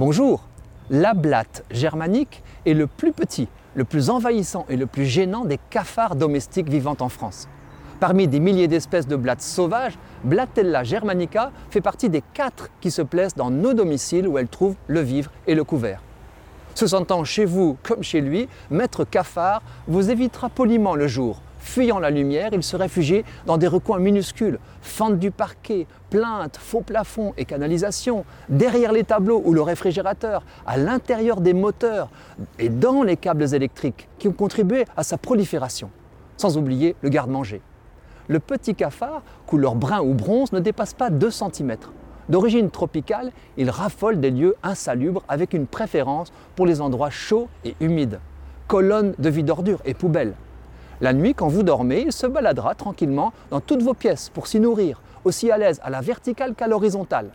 Bonjour La blatte germanique est le plus petit, le plus envahissant et le plus gênant des cafards domestiques vivant en France. Parmi des milliers d'espèces de blattes sauvages, Blattella germanica fait partie des quatre qui se plaisent dans nos domiciles où elle trouve le vivre et le couvert. Se sentant chez vous comme chez lui, Maître Cafard vous évitera poliment le jour, Fuyant la lumière, il se réfugie dans des recoins minuscules, fentes du parquet, plaintes, faux plafonds et canalisations, derrière les tableaux ou le réfrigérateur, à l'intérieur des moteurs et dans les câbles électriques qui ont contribué à sa prolifération. Sans oublier le garde-manger. Le petit cafard, couleur brun ou bronze, ne dépasse pas 2 cm. D'origine tropicale, il raffole des lieux insalubres avec une préférence pour les endroits chauds et humides. Colonne de vie d'ordures et poubelles. La nuit, quand vous dormez, il se baladera tranquillement dans toutes vos pièces pour s'y nourrir, aussi à l'aise à la verticale qu'à l'horizontale.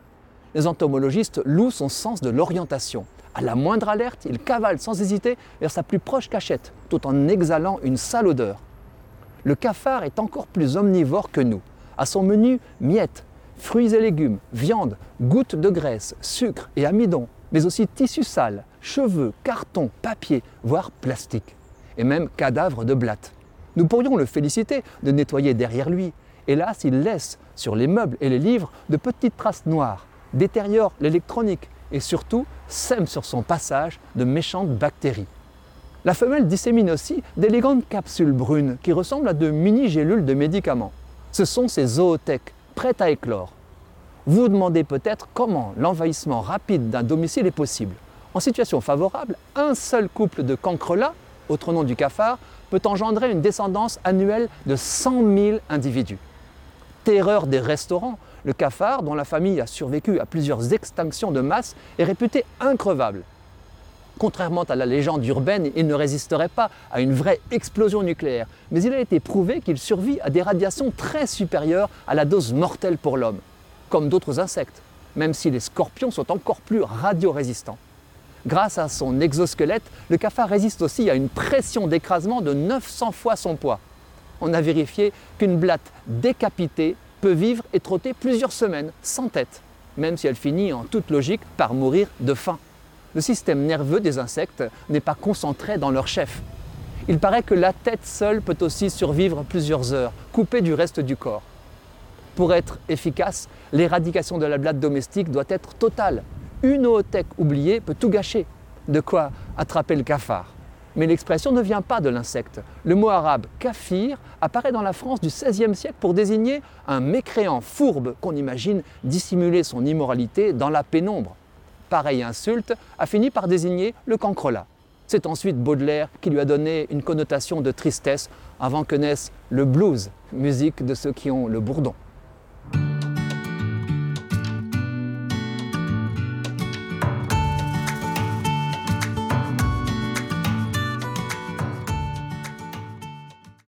Les entomologistes louent son sens de l'orientation. À la moindre alerte, il cavale sans hésiter vers sa plus proche cachette, tout en exhalant une sale odeur. Le cafard est encore plus omnivore que nous. À son menu, miettes, fruits et légumes, viande, gouttes de graisse, sucre et amidon, mais aussi tissus sales, cheveux, carton, papier, voire plastique, et même cadavres de blattes. Nous pourrions le féliciter de nettoyer derrière lui. Hélas, il laisse sur les meubles et les livres de petites traces noires, détériore l'électronique et surtout sème sur son passage de méchantes bactéries. La femelle dissémine aussi d'élégantes capsules brunes qui ressemblent à de mini-gélules de médicaments. Ce sont ces zoothèques prêtes à éclore. Vous vous demandez peut-être comment l'envahissement rapide d'un domicile est possible. En situation favorable, un seul couple de cancrelats, autre nom du cafard, peut engendrer une descendance annuelle de 100 000 individus. Terreur des restaurants, le cafard, dont la famille a survécu à plusieurs extinctions de masse, est réputé increvable. Contrairement à la légende urbaine, il ne résisterait pas à une vraie explosion nucléaire, mais il a été prouvé qu'il survit à des radiations très supérieures à la dose mortelle pour l'homme, comme d'autres insectes, même si les scorpions sont encore plus radiorésistants. Grâce à son exosquelette, le cafard résiste aussi à une pression d'écrasement de 900 fois son poids. On a vérifié qu'une blatte décapitée peut vivre et trotter plusieurs semaines sans tête, même si elle finit en toute logique par mourir de faim. Le système nerveux des insectes n'est pas concentré dans leur chef. Il paraît que la tête seule peut aussi survivre plusieurs heures, coupée du reste du corps. Pour être efficace, l'éradication de la blatte domestique doit être totale, une ootech oubliée peut tout gâcher. De quoi attraper le cafard. Mais l'expression ne vient pas de l'insecte. Le mot arabe kafir apparaît dans la France du XVIe siècle pour désigner un mécréant fourbe qu'on imagine dissimuler son immoralité dans la pénombre. Pareille insulte a fini par désigner le cancrelat. C'est ensuite Baudelaire qui lui a donné une connotation de tristesse avant que naisse le blues, musique de ceux qui ont le bourdon.